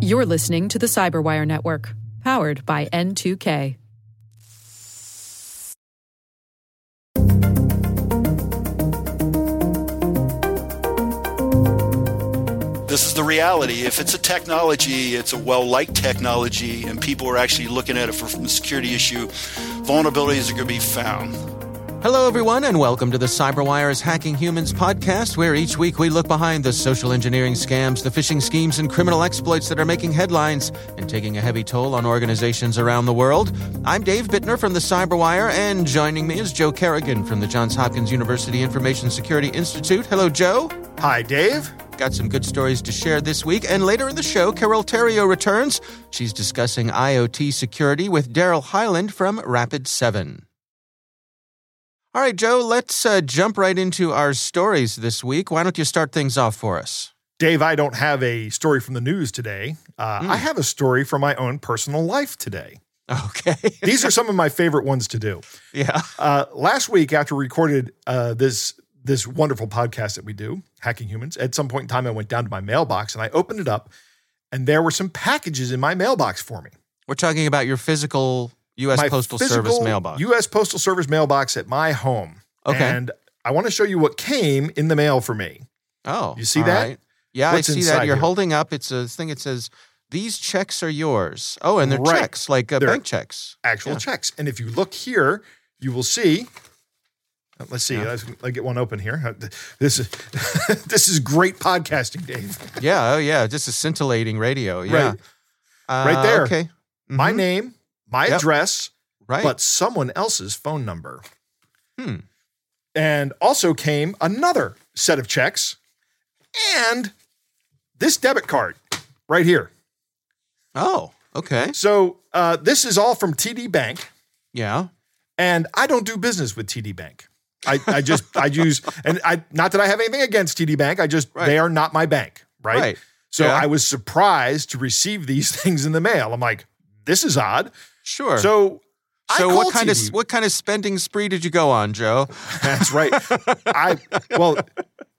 You're listening to the Cyberwire Network, powered by N2K. This is the reality. If it's a technology, it's a well liked technology, and people are actually looking at it for, from a security issue, vulnerabilities are going to be found. Hello, everyone, and welcome to the CyberWire's Hacking Humans podcast, where each week we look behind the social engineering scams, the phishing schemes, and criminal exploits that are making headlines and taking a heavy toll on organizations around the world. I'm Dave Bittner from the CyberWire, and joining me is Joe Carrigan from the Johns Hopkins University Information Security Institute. Hello, Joe. Hi, Dave. Got some good stories to share this week. And later in the show, Carole Theriault returns. She's discussing IoT security with Deral Heiland from Rapid7. All right, Joe, let's uh, jump right into our stories this week. Why don't you start things off for us? Dave, I don't have a story from the news today. Uh, mm. I have a story from my own personal life today. Okay. These are some of my favorite ones to do. Yeah. Uh, last week, after we recorded uh, this this wonderful podcast that we do, Hacking Humans, at some point in time, I went down to my mailbox and I opened it up, and there were some packages in my mailbox for me. We're talking about your physical U.S. My Postal physical Service mailbox. U.S. Postal Service mailbox at my home. Okay. And I want to show you what came in the mail for me. Oh, You see all that? right. Yeah, What's I see inside that. You're here? holding up. It's a thing. It says these checks are yours. Oh, and they're Right. checks like uh, They're- bank checks. actual Yeah. checks. And if you look here, you will see. uh, Let's see. Let's, let get one open here. Uh, This is this is great podcasting, Dave. Yeah. Oh, yeah. Just a scintillating radio. Yeah. Right. Uh, Right there. Okay. My Mhm. name, my Yep. address, Right. but someone else's phone number. Hmm. And also came another set of checks and this debit card right here. oh. Okay. So uh, this is all from TD Bank. Yeah. and I don't do business with TD Bank. I, I just I use and I not that I have anything against TD Bank. I just Right. they are not my bank, right? Right. So Yeah. I was surprised to receive these things in the mail. I'm like, this is odd. Sure. So So what called kind of what kind of spending spree did you go on, Joe? That's right. I well,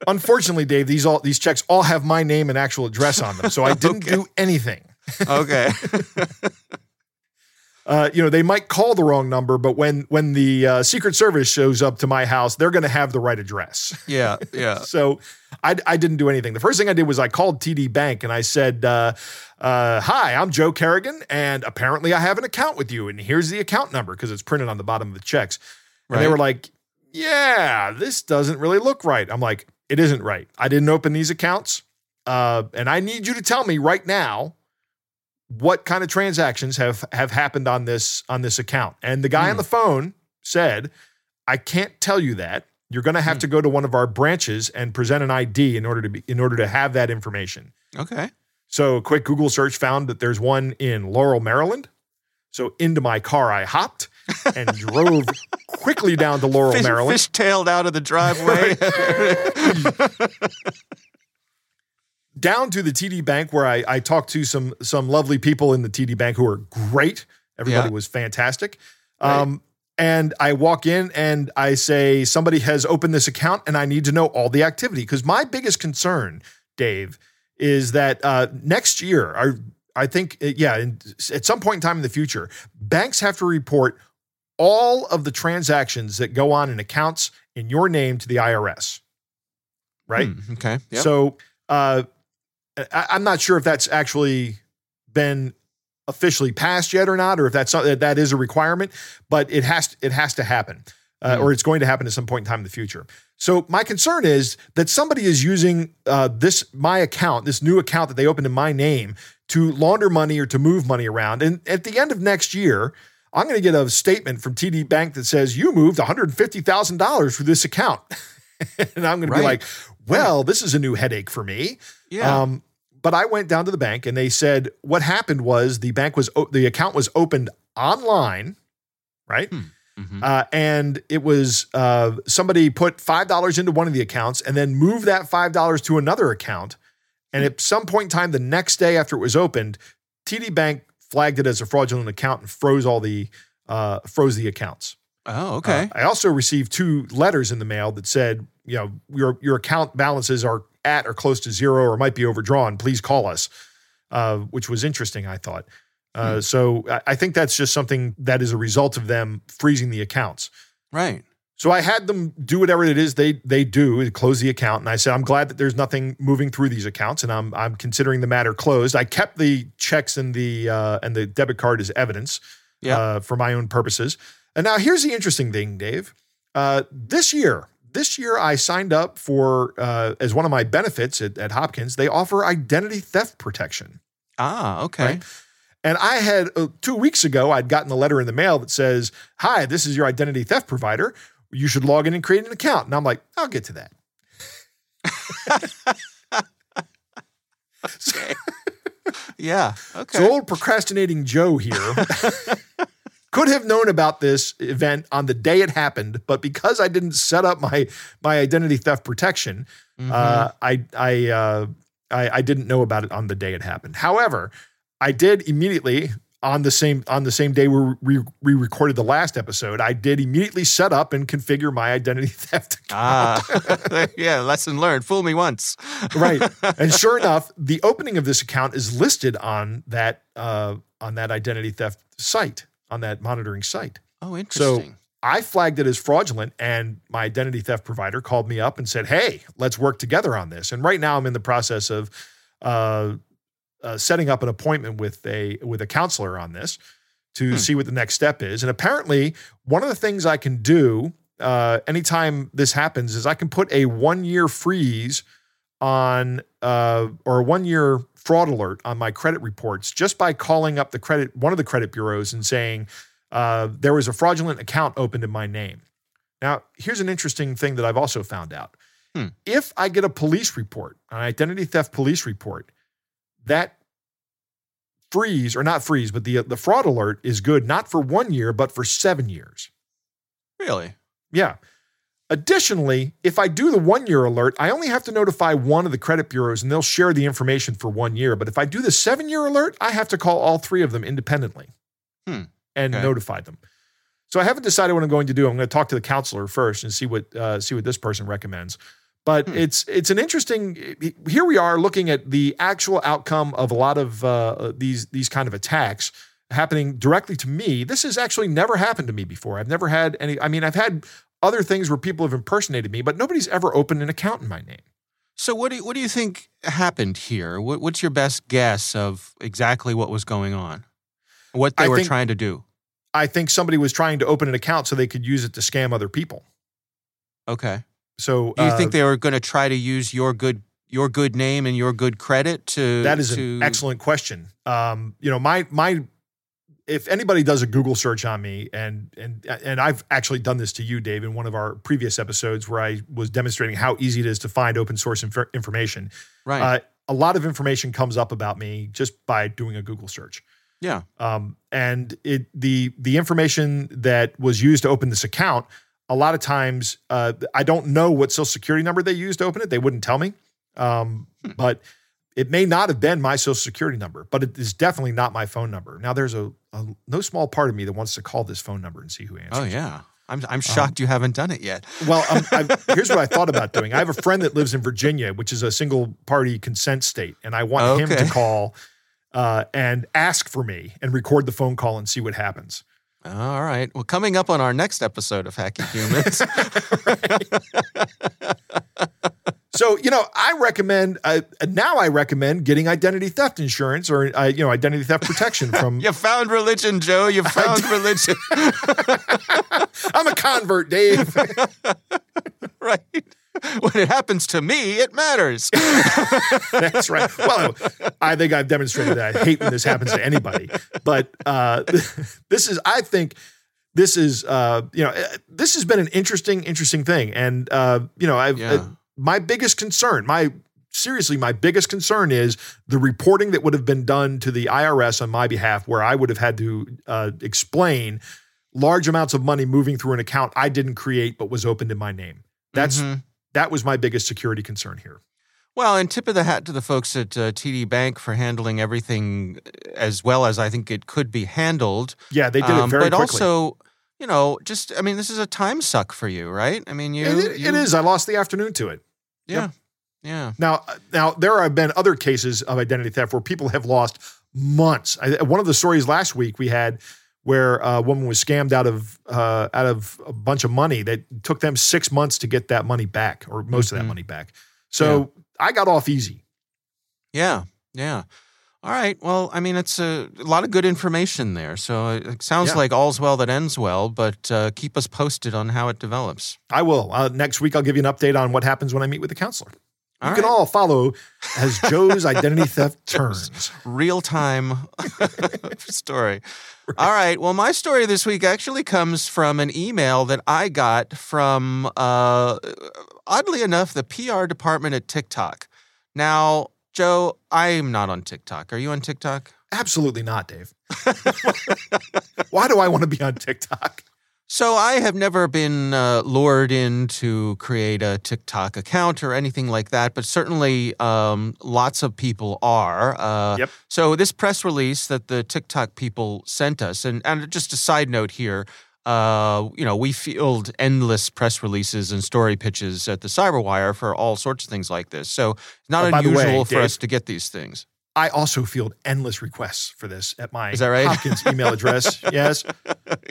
unfortunately, Dave, these all these checks all have my name and actual address on them. So I didn't Okay. do anything. Okay. Uh, you know, they might call the wrong number, but when when the uh, Secret Service shows up to my house, they're going to have the right address. yeah. Yeah. So I, I didn't do anything. The first thing I did was I called TD Bank and I said, uh, uh, Hi, I'm Joe Carrigan, and apparently I have an account with you. And here's the account number because it's printed on the bottom of the checks. And they were like, Yeah, this doesn't really look right. I'm like, It isn't right. I didn't open these accounts. Uh, and I need you to tell me right now what kind of transactions have have happened on this on this account. And the guy on Hmm. the phone said, I can't tell you that. You're going to have Hmm. to go to one of our branches and present an ID in order to be in order to have that information. Okay. So a quick Google search found that there's one in Laurel, Maryland. So into my car I hopped and drove quickly down to Laurel, Fish, Maryland. tailed out of the driveway. down to the TD Bank where I, I talked to some some lovely people in the TD Bank who are great. Everybody Yeah. was fantastic. Right. Um, and I walk in and I say, somebody has opened this account and I need to know all the activity. Because my biggest concern, Dave, is that uh, next year, I, I think, uh, yeah, in, at some point in time in the future, banks have to report all of the transactions that go on in accounts in your name to the IRS. Right? Hmm, okay. Yep. So uh, I, I'm not sure if that's actually been officially passed yet or not, or if that's something that is a requirement. But it has it has to happen, uh, Hmm. or it's going to happen at some point in time in the future. So my concern is that somebody is using uh, this my account, this new account that they opened in my name, to launder money or to move money around. And at the end of next year. I'm going to get a statement from TD Bank that says you moved $150,000 for this account. and I'm going to be like, well, this is a new headache for me. yeah. Um, but I went down to the bank and they said what happened was the bank was the account was opened online, right? Mhm. Uh, and it was uh, somebody put five dollars into one of the accounts and then moved that five dollars to another account. And at some point in time, the next day after it was opened, TD Bank flagged it as a fraudulent account and froze all the uh, froze the accounts. oh, okay. Uh, I also received two letters in the mail that said, you know, your your account balances are at or close to zero or might be overdrawn, please call us, uh, which was interesting, I thought. Uh, So I- I think that's just something that is a result of them freezing the accounts. Right. So I had them do whatever it is they they do, close the account, and I said I'm glad that there's nothing moving through these accounts, and I'm I'm considering the matter closed. I kept the checks and the uh, and the debit card as evidence Yeah. uh, for my own purposes. And now here's the interesting thing, Dave. Uh, this year, this year I signed up for uh, as one of my benefits at, at Hopkins. They offer identity theft protection. Ah, okay. Right. And I had uh, two weeks ago, I'd gotten a letter in the mail that says, Hi, this is your identity theft provider. You should log in and create an account. And I'm like, I'll get to that. okay. Yeah. Okay. So old procrastinating Joe here could have known about this event on the day it happened, but because I didn't set up my my identity theft protection, uh, I I, uh, I I didn't know about it on the day it happened. However, I did immediately on the same on the same day we we, we recorded the last episode. I did immediately set up and configure my identity theft account. ah, yeah. Lesson learned. Fool me once. right. And sure enough, the opening of this account is listed on that uh, on that identity theft site, on that monitoring site. Oh, interesting. So. I flagged it as fraudulent, and my identity theft provider called me up and said, "Hey, let's work together on this." And right now, I'm in the process of uh, uh, setting up an appointment with a with a counselor on this to see what the next step is. And apparently, one of the things I can do uh, anytime this happens is I can put a one year freeze on uh, or a one year fraud alert on my credit reports just by calling up the credit one of the credit bureaus and saying uh, there was a fraudulent account opened in my name. Now, here's an interesting thing that I've also found out. Hmm. If I get a police report, an identity theft police report, that freeze or not freeze, but the the fraud alert is good not for one year but for seven years. Really? Yeah. Additionally, if I do the one year alert, I only have to notify one of the credit bureaus and they'll share the information for one year. But if I do the seven year alert, I have to call all three of them independently Hmm. and Okay. notify them. So I haven't decided what I'm going to do. I'm going to talk to the counselor first and see what uh, see what this person recommends. But Hmm. it's it's an interesting. Here we are looking at the actual outcome of a lot of uh, these these kind of attacks happening directly to me. This has actually never happened to me before. I've never had any. I mean, I've had other things where people have impersonated me, but nobody's ever opened an account in my name. So what do you, what do you think happened here? What, what's your best guess of exactly what was going on? What they I were think- trying to do? I think somebody was trying to open an account so they could use it to scam other people. Okay. So Do you uh, think they were going to try to use your good your good name and your good credit to That is to, an excellent question. Um, you know, my my if anybody does a Google search on me, and and and I've actually done this to you, Dave, in one of our previous episodes where I was demonstrating how easy it is to find open source inf- information. right? Uh, a lot of information comes up about me just by doing a Google search. yeah. Um, and it the the information that was used to open this account, a lot of times uh, I don't know what social security number they used to open it. They wouldn't tell me. Um, but it may not have been my social security number, but it is definitely not my phone number. Now there's a, a no small part of me that wants to call this phone number and see who answers. Oh yeah. I'm I'm shocked you haven't done it yet. Well, um, here's what I thought about doing. I have a friend that lives in Virginia, which is a single party consent state, and I want him to call uh, and ask for me and record the phone call and see what happens. All right. Well, coming up on our next episode of Hacking Humans. So, you know, I recommend uh, now. I recommend getting identity theft insurance or uh, you know identity theft protection from. you found religion, Joe. You found religion. I'm a convert, Dave. right. When it happens to me, it matters. That's right. Well, I think I've demonstrated that I hate when this happens to anybody. But uh, this is, I think, this is, uh, you know, uh, this has been an interesting, interesting thing. And uh, you know, I've Yeah. My biggest concern, my seriously, my biggest concern is the reporting that would have been done to the IRS on my behalf, where I would have had to uh, explain large amounts of money moving through an account I didn't create but was opened in my name. That's Mhm. that was my biggest security concern here. Well, and tip of the hat to the folks at uh, TD Bank for handling everything as well as I think it could be handled. Yeah, they did it Um, very but quickly. also, you know, just I mean, this is a time suck for you, right? I mean, you, It- it- you it is. I lost the afternoon to it. Yeah. Yep. Yeah. Now, now there have been other cases of identity theft where people have lost months. I, one of the stories last week we had where a woman was scammed out of uh, out of a bunch of money that took them six months to get that money back or most of that Mhm. money back. So I got off easy. Yeah. Yeah. All right. Well, I mean, it's a, a lot of good information there. So it it sounds Yeah. like all's well that ends well, but uh, keep us posted on how it develops. I will. Uh, next week, I'll give you an update on what happens when I meet with the counselor. You All can all follow as Joe's identity theft turns. real time story. All right. Well, my story this week actually comes from an email that I got from, uh, oddly enough, the PR department at TikTok. Now, Joe, I'm not on TikTok. Are you on TikTok? Absolutely not, Dave. Why do I want to be on TikTok? So I have never been uh, lured in to create a TikTok account or anything like that, but certainly um, lots of people are. Uh, Yep. So this press release that the TikTok people sent us, and, and just a side note here, uh, you know, we field endless press releases and story pitches at the Cyberwire for all sorts of things like this. So it's not Oh, the way, unusual for Dave- us to get these things. I also field endless requests for this at my Is that right? Hopkins email address. yes.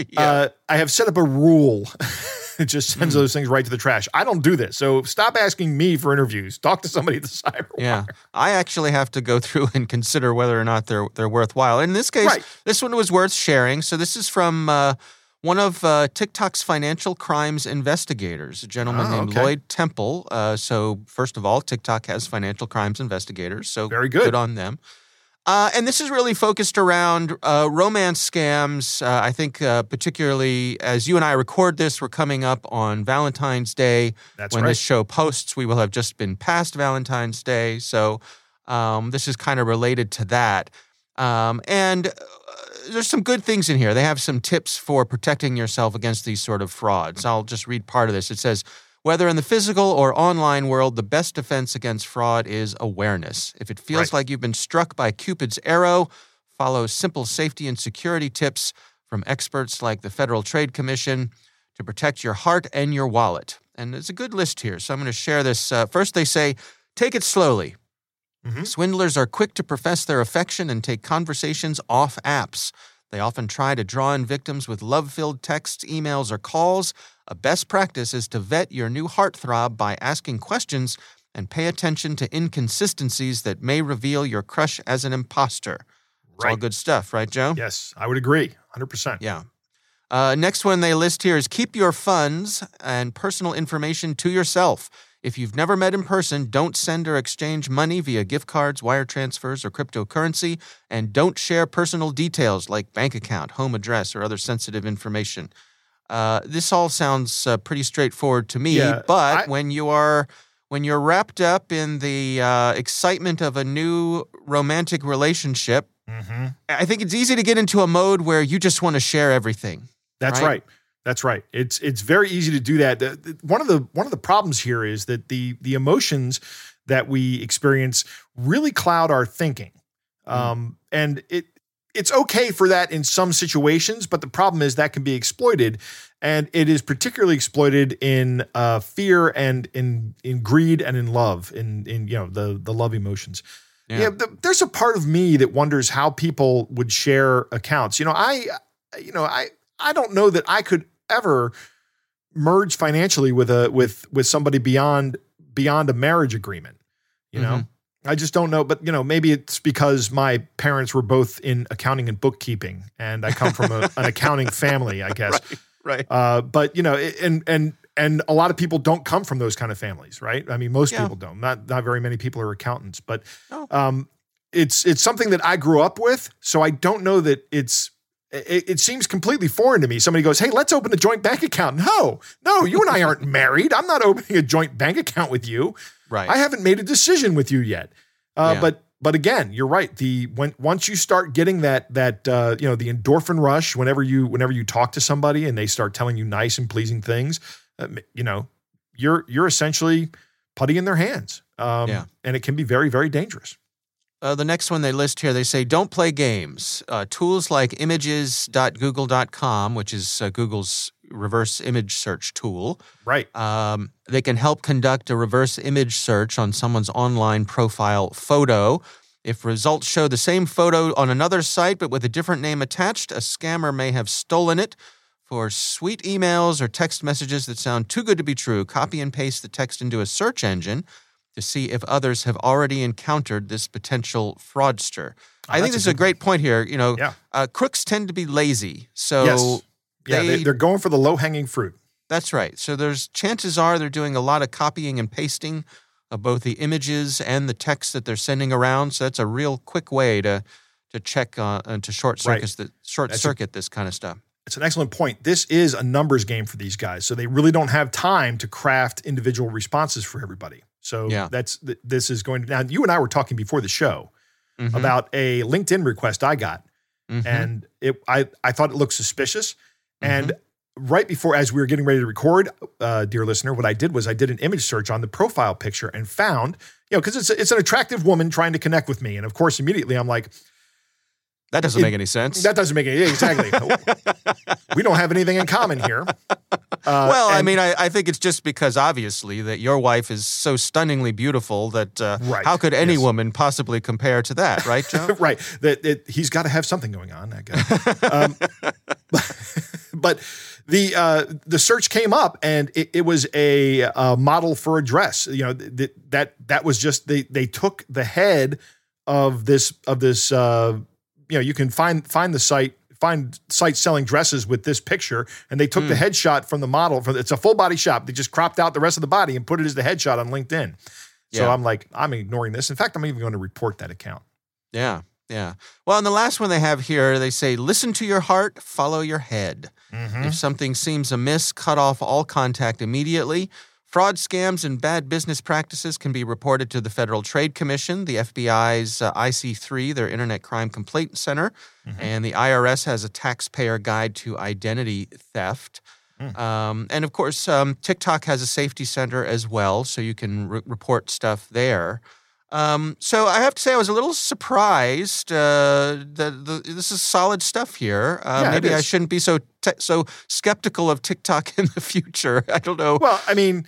yeah. Uh, I have set up a rule. it just sends those things right to the trash. I don't do this. So stop asking me for interviews. Talk to somebody at the cyber. Yeah, I actually have to go through and consider whether or not they're they're worthwhile. In this case, Right. this one was worth sharing. So this is from uh, one of uh, TikTok's financial crimes investigators, a gentleman Oh, named okay. Lloyd Temple. Uh, so first of all, TikTok has financial crimes investigators. So Very good. Good on them. Uh, and this is really focused around uh, romance scams. Uh, I think, uh, particularly as you and I record this, we're coming up on Valentine's Day That's when right. this show posts, we will have just been past Valentine's Day. So um, this is kind of related to that. Um, and uh, there's some good things in here. They have some tips for protecting yourself against these sort of frauds. I'll just read part of this. It says, whether in the physical or online world, the best defense against fraud is awareness. If it feels Right. like you've been struck by Cupid's arrow, follow simple safety and security tips from experts like the Federal Trade Commission to protect your heart and your wallet. And there's a good list here. So I'm going to share this. Uh, first, they say, take it slowly. Mhm. Swindlers are quick to profess their affection and take conversations off apps. They often try to draw in victims with love filled texts, emails, or calls. A best practice is to vet your new heartthrob by asking questions and pay attention to inconsistencies that may reveal your crush as an imposter. It's all Right. good stuff, right, Joe? Yes, I would agree. 100%. Yeah. Uh, next one they list here is keep your funds and personal information to yourself. If you've never met in person, don't send or exchange money via gift cards, wire transfers, or cryptocurrency, and don't share personal details like bank account, home address, or other sensitive information. Uh, this all sounds uh, pretty straightforward to me, Yeah, but I- when you are when you're wrapped up in the uh, excitement of a new romantic relationship, hmm I think it's easy to get into a mode where you just want to share everything. That's Right? right. That's right. It's it's very easy to do that. The- the- One of the one of the problems here is that the the emotions that we experience really cloud our thinking, um, and it it's okay for that in some situations, but the problem is that can be exploited, and it is particularly exploited in uh, fear and in in greed and in love, in in you know the the love emotions. Yeah. Yeah, the, there's a part of me that wonders how people would share accounts. You know, I, you know, I, I don't know that I could ever merge financially with a with with somebody beyond beyond a marriage agreement. You know, Mm-hmm. I just don't know. But you know, maybe it's because my parents were both in accounting and bookkeeping, and I come from a, an accounting family, I guess. Right. Uh, but you know, and and and a lot of people don't come from those kind of families, right? I mean, most Yeah. people don't. Not not very many people are accountants, but No. um, it's it's something that I grew up with. So I don't know that it's. It, it seems completely foreign to me. Somebody goes, "Hey, let's open a joint bank account." No, no, you and I aren't married. I'm not opening a joint bank account with you. Right. I haven't made a decision with you yet. Uh, Yeah. But but again, you're right. The when once you start getting that that uh, you know the endorphin rush whenever you whenever you talk to somebody and they start telling you nice and pleasing things, um, you know, you're you're essentially putty in their hands. Um, Yeah. and it can be very very dangerous. Uh, the next one they list here, they say don't play games. Uh, tools like images.google.com, which is uh, Google's reverse image search tool, Right. um, they can help conduct a reverse image search on someone's online profile photo. If results show the same photo on another site but with a different name attached, a scammer may have stolen it. For sweet emails or text messages that sound too good to be true, copy and paste the text into a search engine to see if others have already encountered this potential fraudster. I think that's a this is a great point here. You know, Yeah. uh, crooks tend to be lazy, so yes. Yeah, they- they, they're going for the low hanging fruit. that's right. So there's chances are they're doing a lot of copying and pasting of both the images and the text that they're sending around. So that's a real quick way to to check uh, and to short Right. circuit the short That's a- circuit this kind of stuff. It's an excellent point. This is a numbers game for these guys, so they really don't have time to craft individual responses for everybody. So Yeah. that's th- this is going to now. You and I were talking before the show Mhm. about a LinkedIn request I got, Mhm. and it I I thought it looked suspicious, and Mm-hmm. right before as we were getting ready to record, uh, dear listener, what I did was I did an image search on the profile picture and found you know because it's it's an attractive woman trying to connect with me, and of course immediately I'm like that doesn't it- make any sense. that doesn't make any exactly. we don't have anything in common here. Uh, well, I mean, I, I think it's just because obviously that your wife is so stunningly beautiful that uh, Right, how could any yes. woman possibly compare to that, right, Joe? right. That, that he's got to have something going on. That guy. Um, but the uh, the search came up, and it, it was a, uh model for a dress. You know th- that that was just they they took the head of this of this. Uh, you know, you can find find the site find sites selling dresses with this picture, and they took the hmm. headshot from the model. It's a full body shot. They just cropped out the rest of the body and put it as the headshot on LinkedIn. So Yeah. I'm like, I'm ignoring this. In fact, I'm even going to report that account. Yeah, yeah. Well, and the last one they have here, they say, listen to your heart, follow your head. If mm-hmm. something seems amiss, cut off all contact immediately. Fraud, scams, and bad business practices can be reported to the Federal Trade Commission, the FBI's uh, IC3, their Internet Crime Complaint Center, and the IRS has a taxpayer guide to identity theft. Um, and of course, um, TikTok has a safety center as well, so you can re- report stuff there. Um, so I have to say, I was a little surprised uh, that the, this is solid stuff here. Uh, Yeah, maybe I shouldn't be so te- so skeptical of TikTok in the future. I don't know. Well, I mean,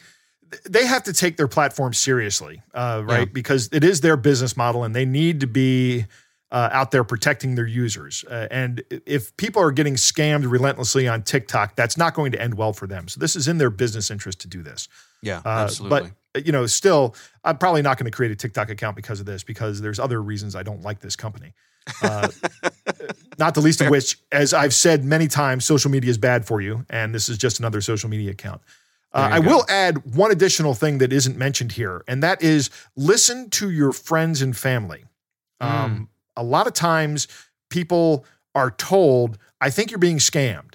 they have to take their platform seriously, uh, right? Yeah. Because it is their business model, and they need to be uh, out there protecting their users. Uh, and if people are getting scammed relentlessly on TikTok, that's not going to end well for them. So this is in their business interest to do this. yeah, Uh, absolutely. But you know, still, I'm probably not going to create a TikTok account because of this, because there's other reasons I don't like this company. Uh, not the least of which, as I've said many times, social media is bad for you, and this is just another social media account. Uh, I go. will add one additional thing that isn't mentioned here, and that is listen to your friends and family. Um, a lot of times, people are told, "I think you're being scammed."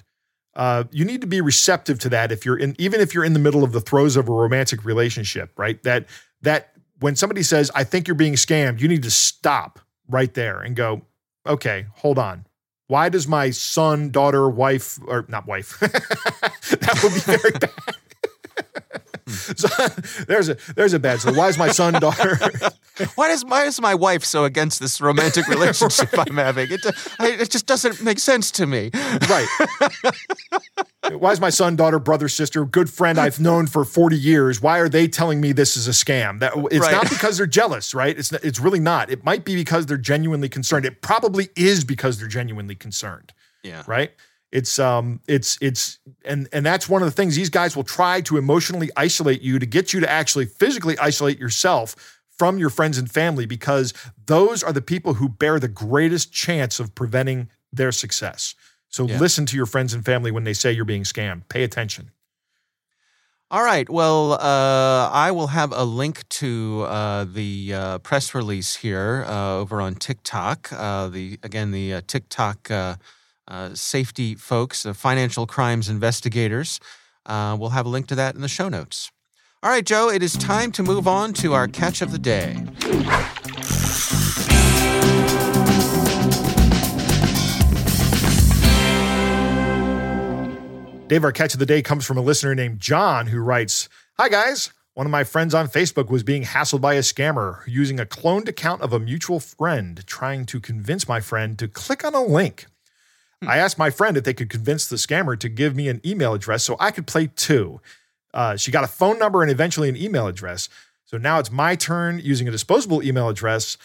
Uh, you need to be receptive to that if you're in, even if you're in the middle of the throes of a romantic relationship, right? That that when somebody says, "I think you're being scammed," you need to stop right there and go, "Okay, hold on." Why does my son, daughter, wife, or not wife? that would be very bad. So, there's a there's a bad. So why is my son, daughter? why does why is my wife so against this romantic relationship I'm having? It, it just doesn't make sense to me. right. Why is my son, daughter, brother, sister, good friend I've known for 40 years? Why are they telling me this is a scam? That it's Right. not because they're jealous, right? It's it's really not. It might be because they're genuinely concerned. It probably is because they're genuinely concerned, Yeah. right? It's um it's it's and and that's one of the things these guys will try to emotionally isolate you to get you to actually physically isolate yourself from your friends and family because those are the people who bear the greatest chance of preventing their success. So Yeah. listen to your friends and family when they say you're being scammed. Pay attention. All right. Well, uh, I will have a link to uh, the uh, press release here uh, over on TikTok. Uh, the again the uh, TikTok uh, uh, safety folks, the financial crimes investigators. Uh, we'll have a link to that in the show notes. All right, Joe. It is time to move on to our catch of the day. Dave, our catch of the day comes from a listener named John who writes Hi, guys. One of my friends on Facebook was being hassled by a scammer using a cloned account of a mutual friend, trying to convince my friend to click on a link. I asked my friend if they could convince the scammer to give me an email address so I could play too. Uh, she got a phone number and eventually an email address. So now it's my turn using a disposable email address.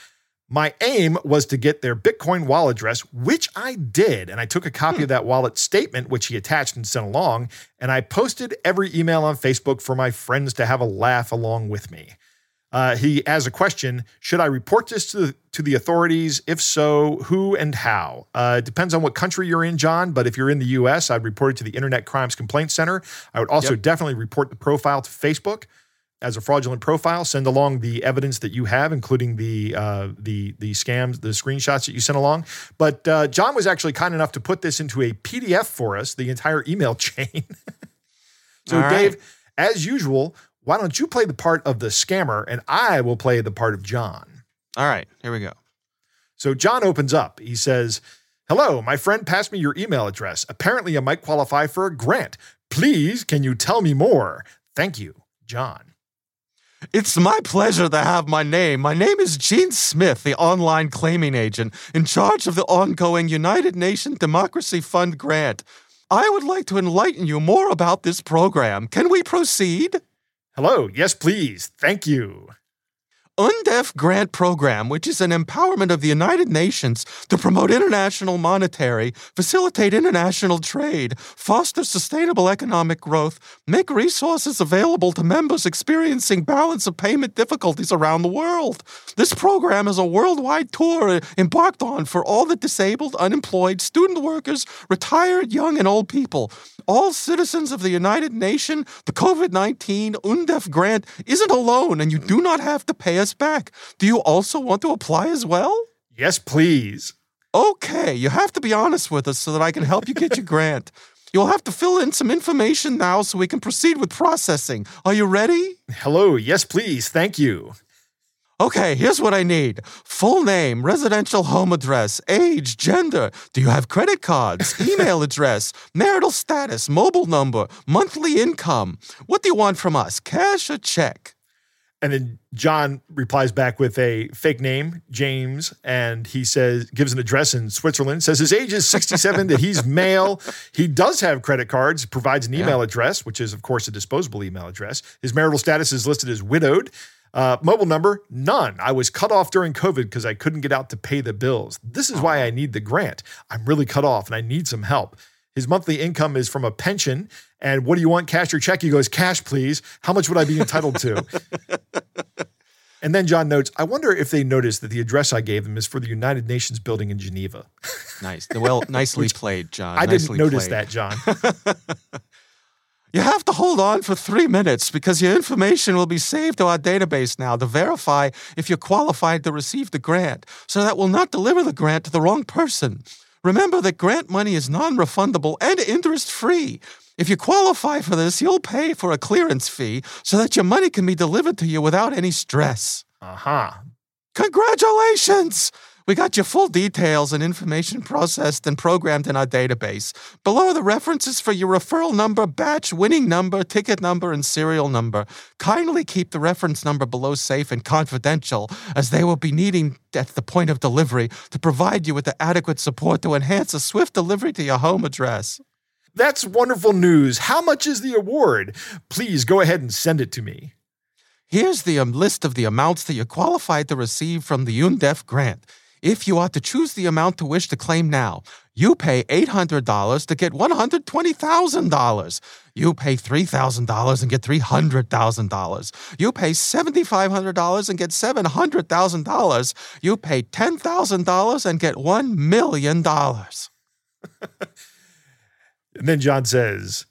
My aim was to get their Bitcoin wallet address, which I did. And I took a copy of that wallet statement, which he attached and sent along. And I posted every email on Facebook for my friends to have a laugh along with me. Uh, he has a question Should I report this to the, to the authorities? If so, who and how? Uh, it depends on what country you're in, John. But if you're in the US, I'd report it to the Internet Crimes Complaint Center. I would also Yep. definitely report the profile to Facebook as a fraudulent profile. Send along the evidence that you have, including the uh, the the scams, the screenshots that you sent along. But uh, John was actually kind enough to put this into a PDF for us, the entire email chain. so, right. Dave, as usual, why don't you play the part of the scammer, and I will play the part of John. All right, here we go. So John opens up. He says, Hello, my friend passed me your email address. Apparently, I might qualify for a grant. Please, can you tell me more? Thank you, John. It's my pleasure to have my name. My name is Gene Smith, the online claiming agent in charge of the ongoing United Nations Democracy Fund grant. I would like to enlighten you more about this program. Can we proceed? Hello, yes, please. Thank you. UNDEF grant program, which is an empowerment of the United Nations to promote international monetary, facilitate international trade, foster sustainable economic growth, make resources available to members experiencing balance of payment difficulties around the world. This program is a worldwide tour embarked on for all the disabled, unemployed, student workers, retired, young, and old people. All citizens of the United Nations, the COVID 19 UNDEF grant isn't alone, and you do not have to pay back. Do you also want to apply as well? Yes, please. Okay, you have to be honest with us so that I can help you get your grant. You'll have to fill in some information now so we can proceed with processing. Are you ready? Hello, yes, please. Thank you. Okay, here's what I need full name, residential home address, age, gender. Do you have credit cards, email address, marital status, mobile number, monthly income? What do you want from us, cash or check? And then John replies back with a fake name, James, and he says, gives an address in Switzerland, says his age is 67, that he's male. He does have credit cards, provides an email address, which is, of course, a disposable email address. His marital status is listed as widowed. Uh, mobile number, none. I was cut off during COVID because I couldn't get out to pay the bills. This is why I need the grant. I'm really cut off and I need some help. His monthly income is from a pension. And what do you want, cash or check? He goes, cash, please. How much would I be entitled to? And then John notes, I wonder if they noticed that the address I gave them is for the United Nations building in Geneva. Nice. Well, nicely played, John. I didn't notice played. that, John. You have to hold on for three minutes because your information will be saved to our database now to verify if you're qualified to receive the grant, so that we'll not deliver the grant to the wrong person. Remember that grant money is non refundable and interest free. If you qualify for this, you'll pay for a clearance fee so that your money can be delivered to you without any stress. Uh huh. Congratulations! We got your full details and information processed and programmed in our database. Below are the references for your referral number, batch, winning number, ticket number, and serial number. Kindly keep the reference number below safe and confidential, as they will be needing at the point of delivery to provide you with the adequate support to enhance a swift delivery to your home address. That's wonderful news. How much is the award? Please go ahead and send it to me. Here's the um, list of the amounts that you're qualified to receive from the UNDEF grant. If you are to choose the amount to wish to claim now, you pay $800 to get $120,000. You pay $3,000 and get $300,000. You pay $7,500 and get $700,000. You pay $10,000 and get $1 million. And then John says,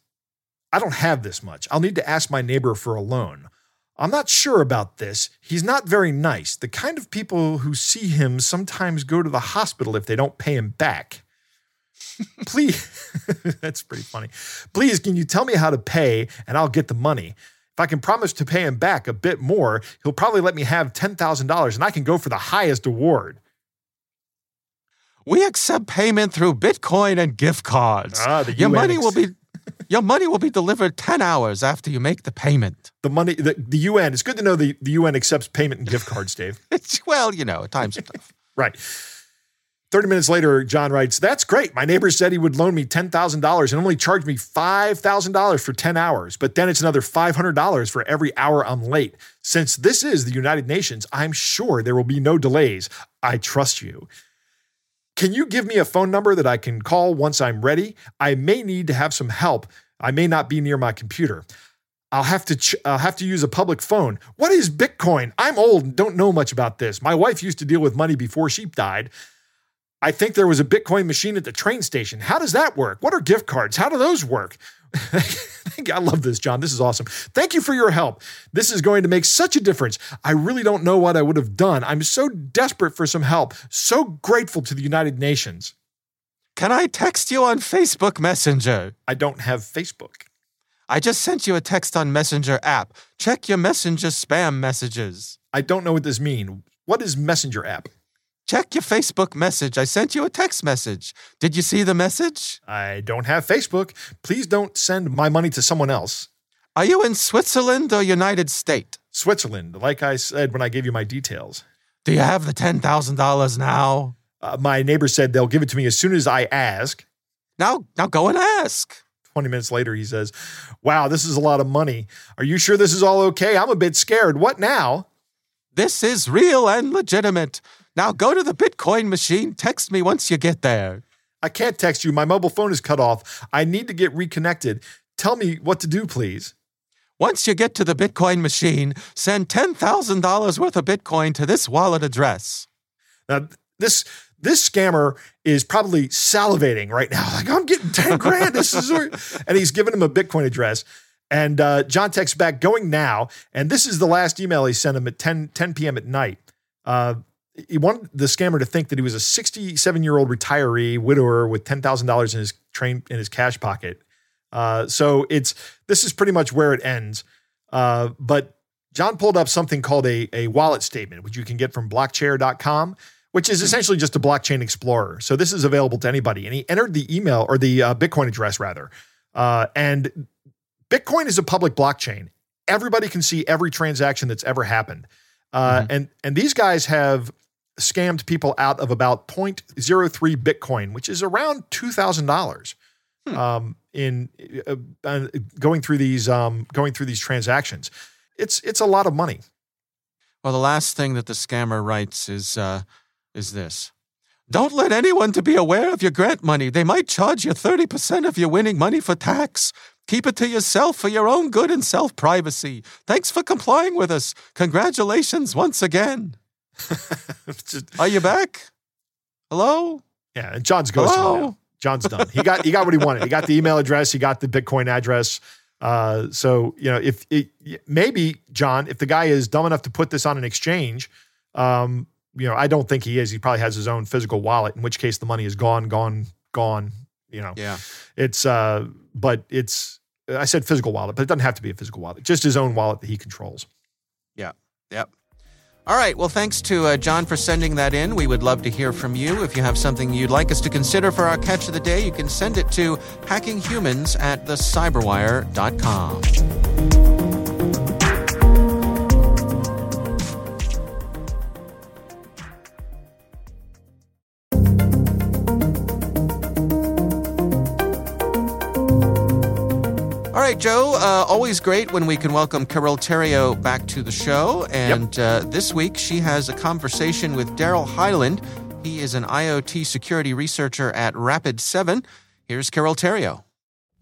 I don't have this much. I'll need to ask my neighbor for a loan. I'm not sure about this. He's not very nice. The kind of people who see him sometimes go to the hospital if they don't pay him back. Please, that's pretty funny. Please, can you tell me how to pay and I'll get the money? If I can promise to pay him back a bit more, he'll probably let me have $10,000 and I can go for the highest award. We accept payment through Bitcoin and gift cards. Ah, the Your money will be Your money will be delivered 10 hours after you make the payment. The money, the, the UN, it's good to know the, the UN accepts payment and gift cards, Dave. Well, you know, times are tough. Right. 30 minutes later, John writes, That's great. My neighbor said he would loan me $10,000 and only charge me $5,000 for 10 hours, but then it's another $500 for every hour I'm late. Since this is the United Nations, I'm sure there will be no delays. I trust you. Can you give me a phone number that I can call once I'm ready? I may need to have some help. I may not be near my computer. I'll have to ch- I'll have to use a public phone. What is Bitcoin? I'm old and don't know much about this. My wife used to deal with money before she died. I think there was a Bitcoin machine at the train station. How does that work? What are gift cards? How do those work? I love this, John. This is awesome. Thank you for your help. This is going to make such a difference. I really don't know what I would have done. I'm so desperate for some help. So grateful to the United Nations. Can I text you on Facebook Messenger? I don't have Facebook. I just sent you a text on Messenger app. Check your Messenger spam messages. I don't know what this means. What is Messenger app? Check your Facebook message. I sent you a text message. Did you see the message? I don't have Facebook. Please don't send my money to someone else. Are you in Switzerland or United States? Switzerland, like I said when I gave you my details. Do you have the $10,000 now? Uh, my neighbor said they'll give it to me as soon as I ask. Now, now go and ask. 20 minutes later, he says, Wow, this is a lot of money. Are you sure this is all okay? I'm a bit scared. What now? This is real and legitimate. Now go to the Bitcoin machine. Text me once you get there. I can't text you. My mobile phone is cut off. I need to get reconnected. Tell me what to do, please. Once you get to the Bitcoin machine, send $10,000 worth of Bitcoin to this wallet address. Now, this this scammer is probably salivating right now. Like, I'm getting 10 grand. This is and he's giving him a Bitcoin address. And uh, John texts back, going now. And this is the last email he sent him at 10, 10 p.m. at night. Uh, he wanted the scammer to think that he was a 67 year old retiree widower with $10,000 in his train in his cash pocket. Uh, so it's this is pretty much where it ends. Uh, but John pulled up something called a, a wallet statement, which you can get from blockchair.com, which is essentially just a blockchain explorer. So this is available to anybody. And he entered the email or the uh, Bitcoin address rather. Uh, and Bitcoin is a public blockchain. Everybody can see every transaction that's ever happened. Uh, mm-hmm. And and these guys have scammed people out of about 0.03 Bitcoin, which is around two thousand dollars. Hmm. Um, in uh, uh, going through these um, going through these transactions, it's it's a lot of money. Well, the last thing that the scammer writes is uh, is this: Don't let anyone to be aware of your grant money. They might charge you thirty percent of your winning money for tax. Keep it to yourself for your own good and self privacy. Thanks for complying with us. Congratulations once again. Just, Are you back? Hello? Yeah, and John's ghosting now. John's done. He got he got what he wanted. He got the email address. He got the Bitcoin address. Uh, so you know, if it, maybe John, if the guy is dumb enough to put this on an exchange, um, you know, I don't think he is. He probably has his own physical wallet. In which case, the money is gone, gone, gone. You know, yeah. It's uh, but it's I said physical wallet, but it doesn't have to be a physical wallet. Just his own wallet that he controls. Yeah. Yep. All right. Well, thanks to uh, John for sending that in. We would love to hear from you. If you have something you'd like us to consider for our catch of the day, you can send it to hackinghumans at thecyberwire.com. right, Joe. Uh, always great when we can welcome Carole Theriault back to the show. And yep. uh, this week, she has a conversation with Deral Heiland. He is an IoT security researcher at Rapid7. Here's Carole Theriault.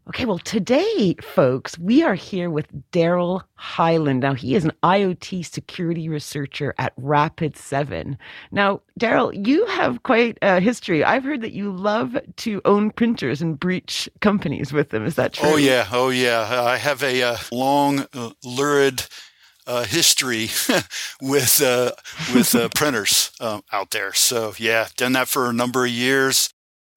Okay, well, today, folks, we are here with Deral Heiland. Now, he is an IoT security researcher at Rapid7. Now, Deral, you have quite a history. I've heard that you love to own printers and breach companies with them. Is that true? Oh, yeah. Oh, yeah. I have a uh, long, uh, lurid uh, history with uh, with uh, printers uh, out there. So yeah, done that for a number of years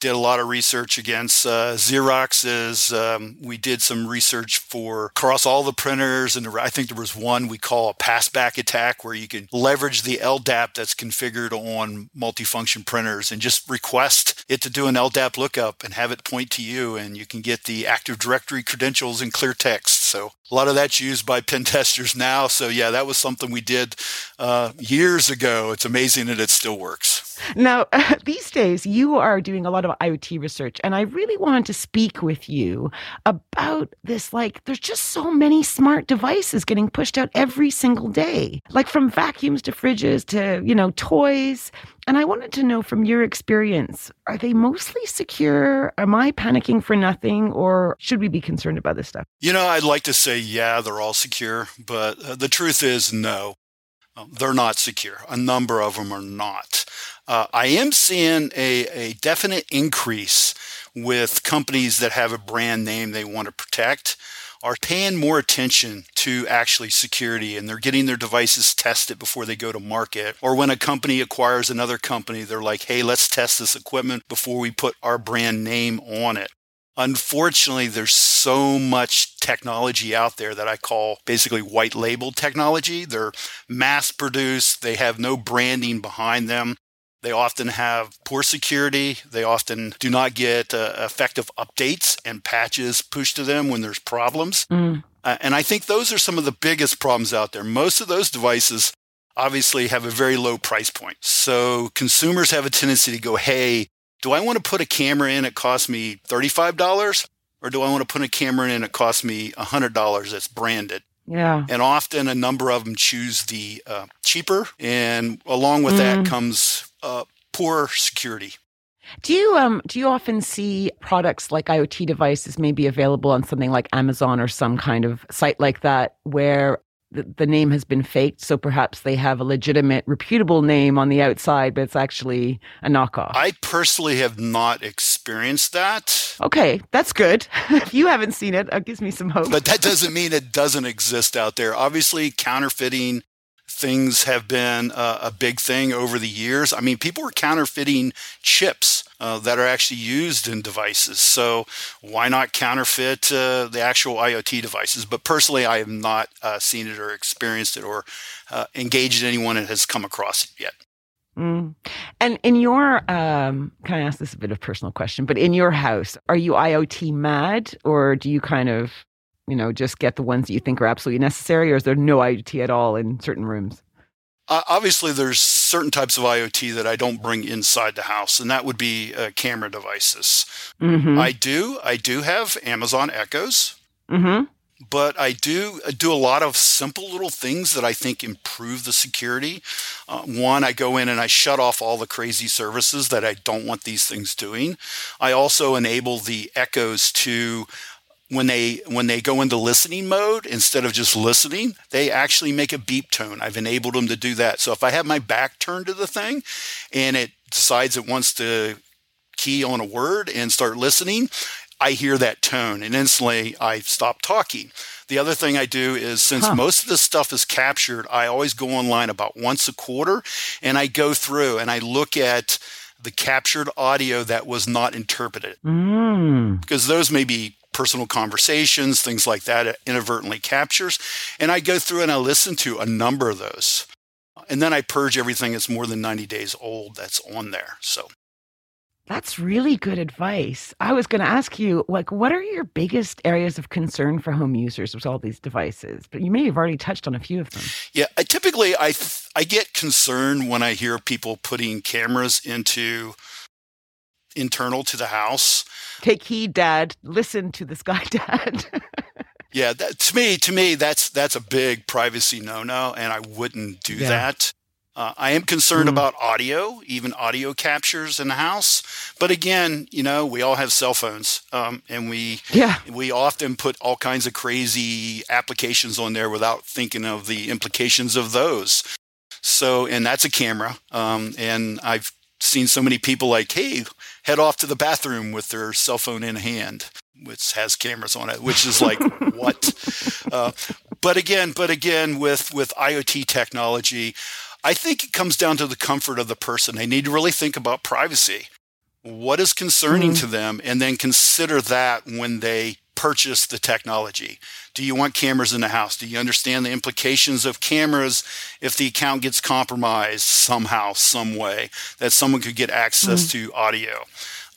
did a lot of research against uh, Xerox's. Um, we did some research for across all the printers, and I think there was one we call a passback attack where you can leverage the LDAP that's configured on multifunction printers and just request it to do an LDAP lookup and have it point to you, and you can get the Active Directory credentials in clear text. So a lot of that's used by pen testers now. So yeah, that was something we did uh, years ago. It's amazing that it still works. Now, these days, you are doing a lot of IoT research, and I really wanted to speak with you about this. Like, there's just so many smart devices getting pushed out every single day, like from vacuums to fridges to, you know, toys. And I wanted to know from your experience, are they mostly secure? Am I panicking for nothing, or should we be concerned about this stuff? You know, I'd like to say, yeah, they're all secure, but uh, the truth is, no. Um, they're not secure. A number of them are not. Uh, I am seeing a, a definite increase with companies that have a brand name they want to protect are paying more attention to actually security and they're getting their devices tested before they go to market. Or when a company acquires another company, they're like, hey, let's test this equipment before we put our brand name on it. Unfortunately, there's so much technology out there that I call basically white label technology. They're mass produced, they have no branding behind them. They often have poor security. They often do not get uh, effective updates and patches pushed to them when there's problems. Mm. Uh, and I think those are some of the biggest problems out there. Most of those devices obviously have a very low price point. So consumers have a tendency to go, hey, do I want to put a camera in that costs me $35? Or do I want to put a camera in that costs me $100 that's branded? Yeah. And often a number of them choose the uh, cheaper. And along with mm. that comes uh, poor security. Do you um do you often see products like IoT devices maybe available on something like Amazon or some kind of site like that where the, the name has been faked so perhaps they have a legitimate reputable name on the outside but it's actually a knockoff? I personally have not experienced that. Okay, that's good. if you haven't seen it, it gives me some hope. But that doesn't mean it doesn't exist out there. Obviously, counterfeiting things have been uh, a big thing over the years. I mean, people were counterfeiting chips uh, that are actually used in devices. So why not counterfeit uh, the actual IoT devices? But personally, I have not uh, seen it or experienced it or uh, engaged anyone that has come across it yet. Mm. And in your, um, can I ask this a bit of personal question? But in your house, are you IoT mad, or do you kind of you know, just get the ones that you think are absolutely necessary, or is there no IoT at all in certain rooms? Uh, obviously, there's certain types of IoT that I don't bring inside the house, and that would be uh, camera devices. Mm-hmm. I do, I do have Amazon Echoes, mm-hmm. but I do I do a lot of simple little things that I think improve the security. Uh, one, I go in and I shut off all the crazy services that I don't want these things doing. I also enable the Echoes to when they when they go into listening mode instead of just listening they actually make a beep tone i've enabled them to do that so if i have my back turned to the thing and it decides it wants to key on a word and start listening i hear that tone and instantly i stop talking the other thing i do is since huh. most of this stuff is captured i always go online about once a quarter and i go through and i look at the captured audio that was not interpreted mm. because those may be personal conversations, things like that, it inadvertently captures. And I go through and I listen to a number of those. And then I purge everything that's more than 90 days old that's on there. So that's really good advice. I was going to ask you, like, what are your biggest areas of concern for home users with all these devices? But you may have already touched on a few of them. Yeah, I typically I I get concerned when I hear people putting cameras into internal to the house. Take heed, Dad. Listen to this guy, Dad. yeah, that, to me, to me, that's that's a big privacy no-no, and I wouldn't do yeah. that. Uh, I am concerned mm. about audio, even audio captures in the house. But again, you know, we all have cell phones, um, and we yeah. we often put all kinds of crazy applications on there without thinking of the implications of those. So, and that's a camera, um, and I've seen so many people like, hey, head off to the bathroom with their cell phone in hand, which has cameras on it, which is like, what? Uh, but again, but again, with, with IoT technology, I think it comes down to the comfort of the person. They need to really think about privacy. what is concerning mm-hmm. to them, and then consider that when they purchase the technology. Do you want cameras in the house? Do you understand the implications of cameras if the account gets compromised somehow, some way, that someone could get access mm-hmm. to audio?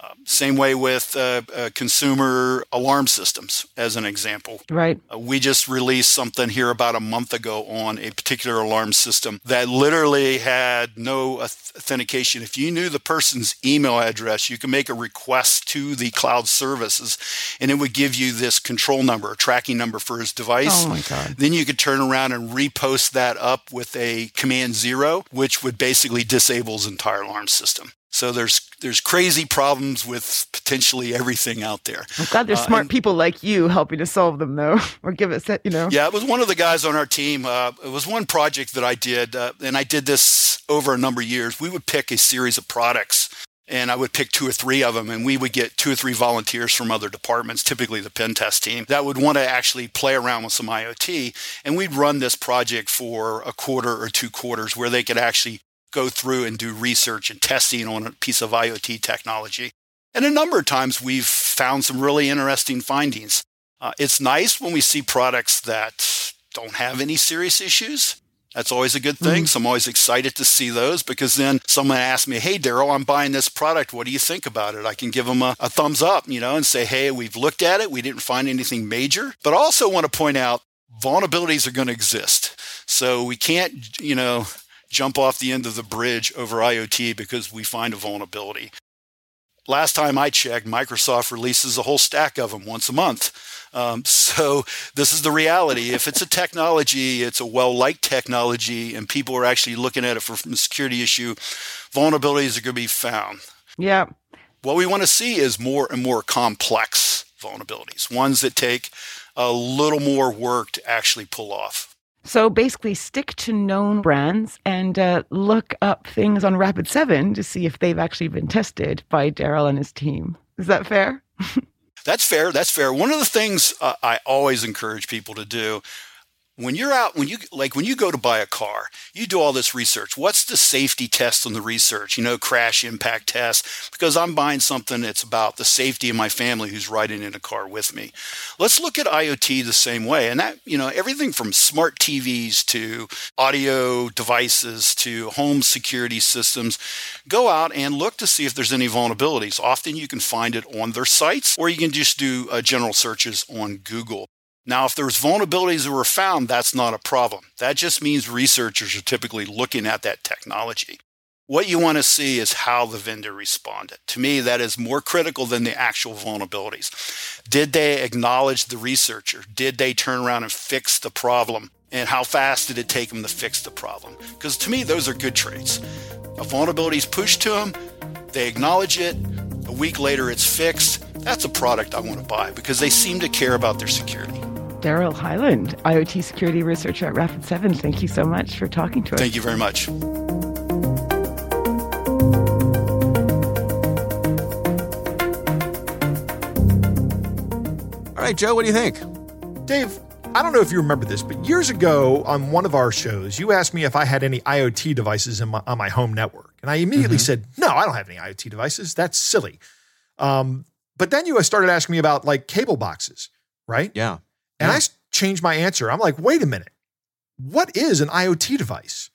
Uh, same way with uh, uh, consumer alarm systems, as an example. Right. Uh, we just released something here about a month ago on a particular alarm system that literally had no authentication. If you knew the person's email address, you could make a request to the cloud services, and it would give you this control number, a tracking number for his device. Oh my God. Then you could turn around and repost that up with a command zero, which would basically disable his entire alarm system. So there's there's crazy problems with potentially everything out there. I'm glad there's uh, smart and, people like you helping to solve them, though, or give us that, you know. Yeah, it was one of the guys on our team. Uh, it was one project that I did, uh, and I did this over a number of years. We would pick a series of products, and I would pick two or three of them, and we would get two or three volunteers from other departments, typically the pen test team, that would want to actually play around with some IoT, and we'd run this project for a quarter or two quarters, where they could actually go through and do research and testing on a piece of IoT technology. And a number of times we've found some really interesting findings. Uh, it's nice when we see products that don't have any serious issues. That's always a good thing. Mm-hmm. So I'm always excited to see those because then someone asks me, Hey, Deral, I'm buying this product. What do you think about it? I can give them a, a, thumbs up, you know, and say, Hey, we've looked at it. We didn't find anything major. But I also want to point out vulnerabilities are going to exist. So we can't, you know, jump off the end of the bridge over IoT because we find a vulnerability. Last time I checked, Microsoft releases a whole stack of them once a month. Um, so this is the reality. If it's a technology, it's a well-liked technology, and people are actually looking at it for, from a security issue, vulnerabilities are going to be found. Yeah. What we want to see is more and more complex vulnerabilities, ones that take a little more work to actually pull off. So basically, stick to known brands and uh, look up things on Rapid7 to see if they've actually been tested by Deral and his team. Is that fair? That's fair. That's fair. One of the things uh, I always encourage people to do when you're out when you like when you go to buy a car you do all this research. What's the safety test on the research? You know crash impact test because i'm buying something that's about the safety of my family who's riding in a car with me. Let's look at iot the same way and that you know everything from smart tvs to audio devices to home security systems. Go out and look to see if there's any vulnerabilities. Often you can find it on their sites or you can just do uh, general searches on google now, if there's vulnerabilities that were found, that's not a problem. That just means researchers are typically looking at that technology. What you want to see is how the vendor responded. To me, that is more critical than the actual vulnerabilities. Did they acknowledge the researcher? Did they turn around and fix the problem? And how fast did it take them to fix the problem? Because to me, those are good traits. A vulnerability is pushed to them, they acknowledge it, a week later it's fixed. That's a product I want to buy because they seem to care about their security. Deral Heiland, IoT security researcher at Rapid7. Thank you so much for talking to us. Thank you very much. All right, Joe, what do you think? Dave, I don't know if you remember this, but years ago on one of our shows, you asked me if I had any IoT devices my, on my home network. And I immediately mm-hmm. said, no, I don't have any IoT devices. That's silly. Um, but then you started asking me about like cable boxes, right? Yeah. And yeah. I changed my answer. I'm like, wait a minute. What is an IoT device?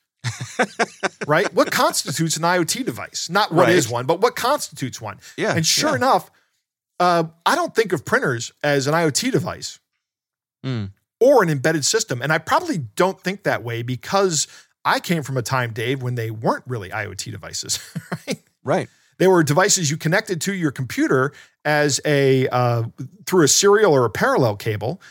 right? What constitutes an IoT device? Not what right. is one, but what constitutes one? Yeah. And sure yeah. enough, uh, I don't think of printers as an IoT device mm. or an embedded system. And I probably don't think that way because I came from a time, Dave, when they weren't really IoT devices, right? Right. They were devices you connected to your computer as a uh, through a serial or a parallel cable,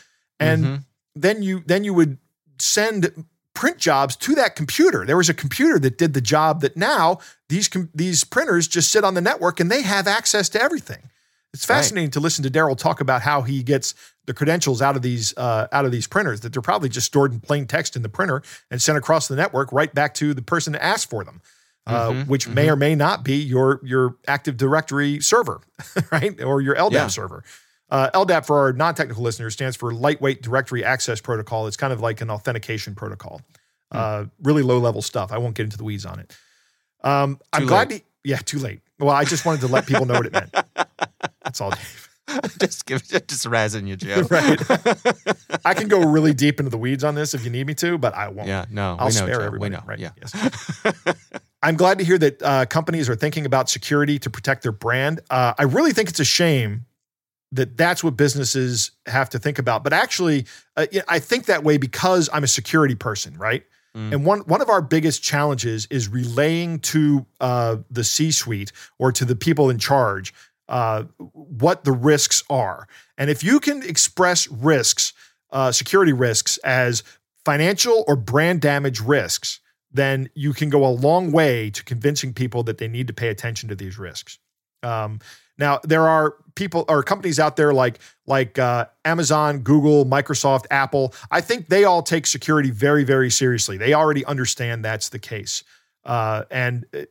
and mm-hmm. then you then you would send print jobs to that computer. There was a computer that did the job that now these these printers just sit on the network and they have access to everything. It's fascinating right. to listen to Deral talk about how he gets the credentials out of these uh, out of these printers that they're probably just stored in plain text in the printer and sent across the network right back to the person that asked for them, uh, mm-hmm, which mm-hmm. may or may not be your your Active Directory server, right, or your LDAP yeah. server. Uh, LDAP, for our non technical listeners, stands for Lightweight Directory Access Protocol. It's kind of like an authentication protocol. Mm. Uh, really low level stuff. I won't get into the weeds on it. Um, I'm glad to, yeah, too late. Well, I just wanted to let people know what it meant. That's all, Dave. just give just razzing you, Joe. right. I can go really deep into the weeds on this if you need me to, but I won't. Yeah, no, I'll know, spare Joe. everybody. Know. Right. Yeah. Yes. I'm glad to hear that uh, companies are thinking about security to protect their brand. Uh, I really think it's a shame that that's what businesses have to think about. But actually, uh, I think that way because I'm a security person, right? Mm. And one one of our biggest challenges is relaying to uh, the C-suite or to the people in charge uh, what the risks are. And if you can express risks, uh, security risks, as financial or brand damage risks, then you can go a long way to convincing people that they need to pay attention to these risks. Um, now, there are people or companies out there like like uh, Amazon, Google, Microsoft, Apple. I think they all take security very, very seriously. They already understand that's the case, uh, and uh,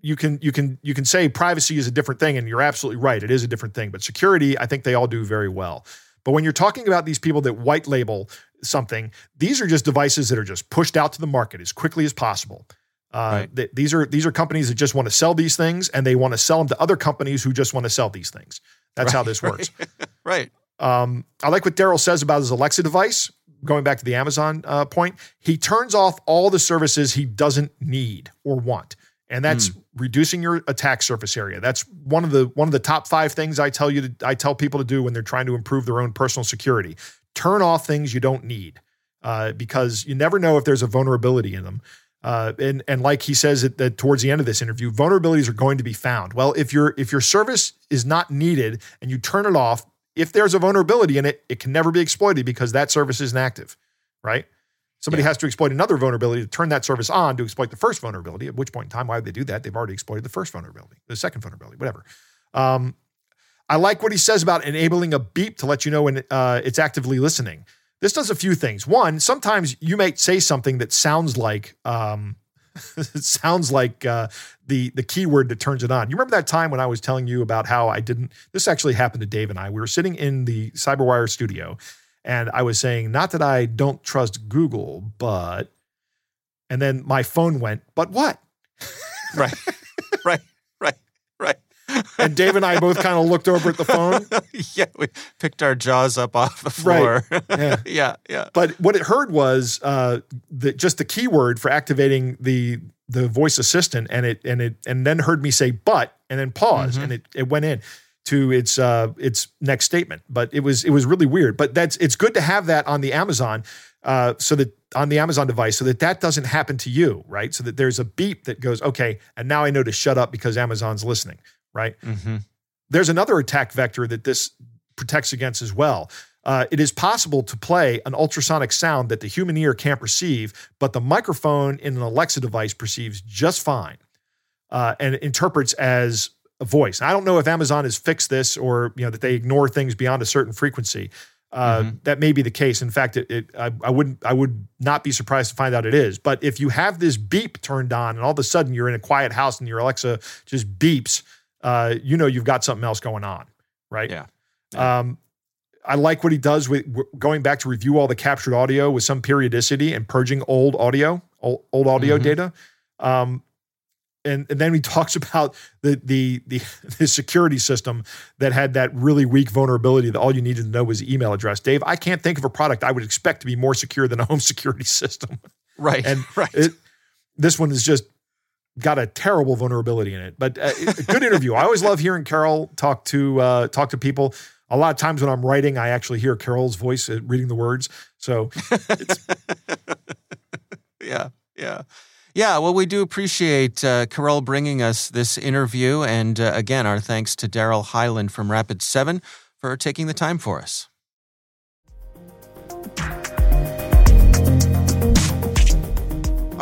you can you can you can say privacy is a different thing, and you're absolutely right. It is a different thing, but security, I think they all do very well. But when you're talking about these people that white label something, these are just devices that are just pushed out to the market as quickly as possible. Uh, right. th- these are these are companies that just want to sell these things, and they want to sell them to other companies who just want to sell these things. That's right, how this works. right. Um, I like what Deral says about his Alexa device. Going back to the Amazon uh, point, he turns off all the services he doesn't need or want and that's mm. reducing your attack surface area. That's one of the one of the top five things I tell you to I tell people to do when they're trying to improve their own personal security. Turn off things you don't need uh, because you never know if there's a vulnerability in them. Uh, and and like he says that, that towards the end of this interview, vulnerabilities are going to be found. Well, if your if your service is not needed and you turn it off, if there's a vulnerability in it, it can never be exploited because that service isn't active, right? Somebody yeah. has to exploit another vulnerability to turn that service on to exploit the first vulnerability. At which point in time, why would they do that? They've already exploited the first vulnerability, the second vulnerability, whatever. Um, I like what he says about enabling a beep to let you know when uh, it's actively listening. This does a few things. One, sometimes you may say something that sounds like um, it sounds like uh, the the keyword that turns it on. You remember that time when I was telling you about how I didn't? This actually happened to Dave and I. We were sitting in the CyberWire studio, and I was saying, not that I don't trust Google, but, and then my phone went, but what? right, right, right, right. And Dave and I both kind of looked over at the phone. yeah, we picked our jaws up off the floor. Right. Yeah. yeah, yeah. But what it heard was uh, the, just the keyword for activating the the voice assistant, and it and it and then heard me say "but" and then pause, mm-hmm. and it it went in to its uh, its next statement. But it was it was really weird. But that's it's good to have that on the Amazon, uh, so that on the Amazon device, so that that doesn't happen to you, right? So that there's a beep that goes, okay, and now I know to shut up because Amazon's listening, right? Mm-hmm. There's another attack vector that this protects against as well. Uh, it is possible to play an ultrasonic sound that the human ear can't perceive, but the microphone in an Alexa device perceives just fine uh, and interprets as a voice. I don't know if Amazon has fixed this or you know that they ignore things beyond a certain frequency. Uh, mm-hmm. That may be the case. In fact, it, it I, I, wouldn't I would not be surprised to find out it is. But if you have this beep turned on and all of a sudden you're in a quiet house and your Alexa just beeps, uh, you know you've got something else going on, right? Yeah. yeah. Um, I like what he does with going back to review all the captured audio with some periodicity and purging old audio, old, old audio mm-hmm. data. Um, and, and then he talks about the, the, the the security system that had that really weak vulnerability that all you needed to know was email address. Dave, I can't think of a product I would expect to be more secure than a home security system. Right. And right. It, this one is just got a terrible vulnerability in it. But uh, good interview. I always love hearing Carole talk to uh, talk to people. A lot of times when I'm writing, I actually hear Carole's voice uh, reading the words. So, yeah, yeah. Yeah, well, we do appreciate uh, Carole bringing us this interview. And uh, again, our thanks to Deral Heiland from Rapid 7 for taking the time for us.